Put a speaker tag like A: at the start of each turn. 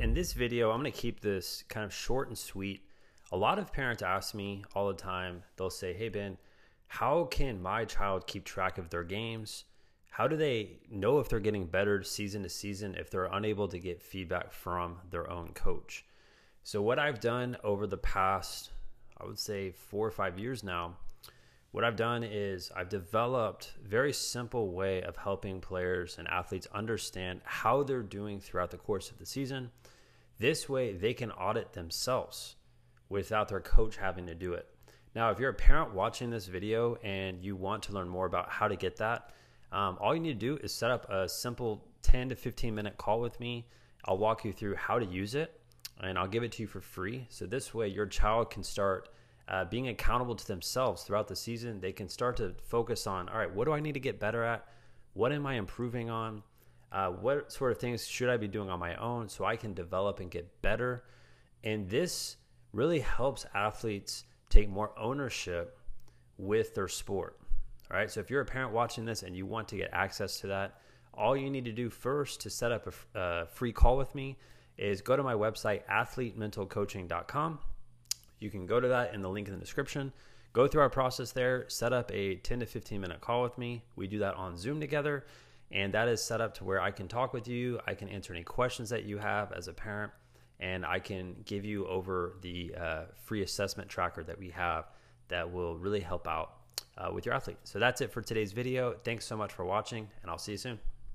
A: in this video, I'm going to keep this kind of short and sweet. A lot of parents ask me all the time, they'll say, Hey, Ben, how can my child keep track of their games? How do they know if they're getting better season to season if they're unable to get feedback from their own coach? So, what I've done over the past, I would say, four or five years now, what I've done is I've developed very simple way of helping players and athletes understand how they're doing throughout the course of the season. This way, they can audit themselves without their coach having to do it. Now, if you're a parent watching this video and you want to learn more about how to get that, um, all you need to do is set up a simple 10 to 15 minute call with me. I'll walk you through how to use it and I'll give it to you for free. So this way, your child can start uh, being accountable to themselves throughout the season. They can start to focus on, all right, what do I need to get better at? What am I improving on? Uh, what sort of things should I be doing on my own so I can develop and get better? And this really helps athletes take more ownership with their sport. All right. So if you're a parent watching this and you want to get access to that, all you need to do first to set up a, a free call with me is go to my website, athletementalcoaching.com. You can go to that in the link in the description. Go through our process there, set up a 10 to 15 minute call with me. We do that on Zoom together, and that is set up to where I can talk with you. I can answer any questions that you have as a parent, and I can give you over the uh, free assessment tracker that we have that will really help out uh, with your athlete. So that's it for today's video. Thanks so much for watching, and I'll see you soon.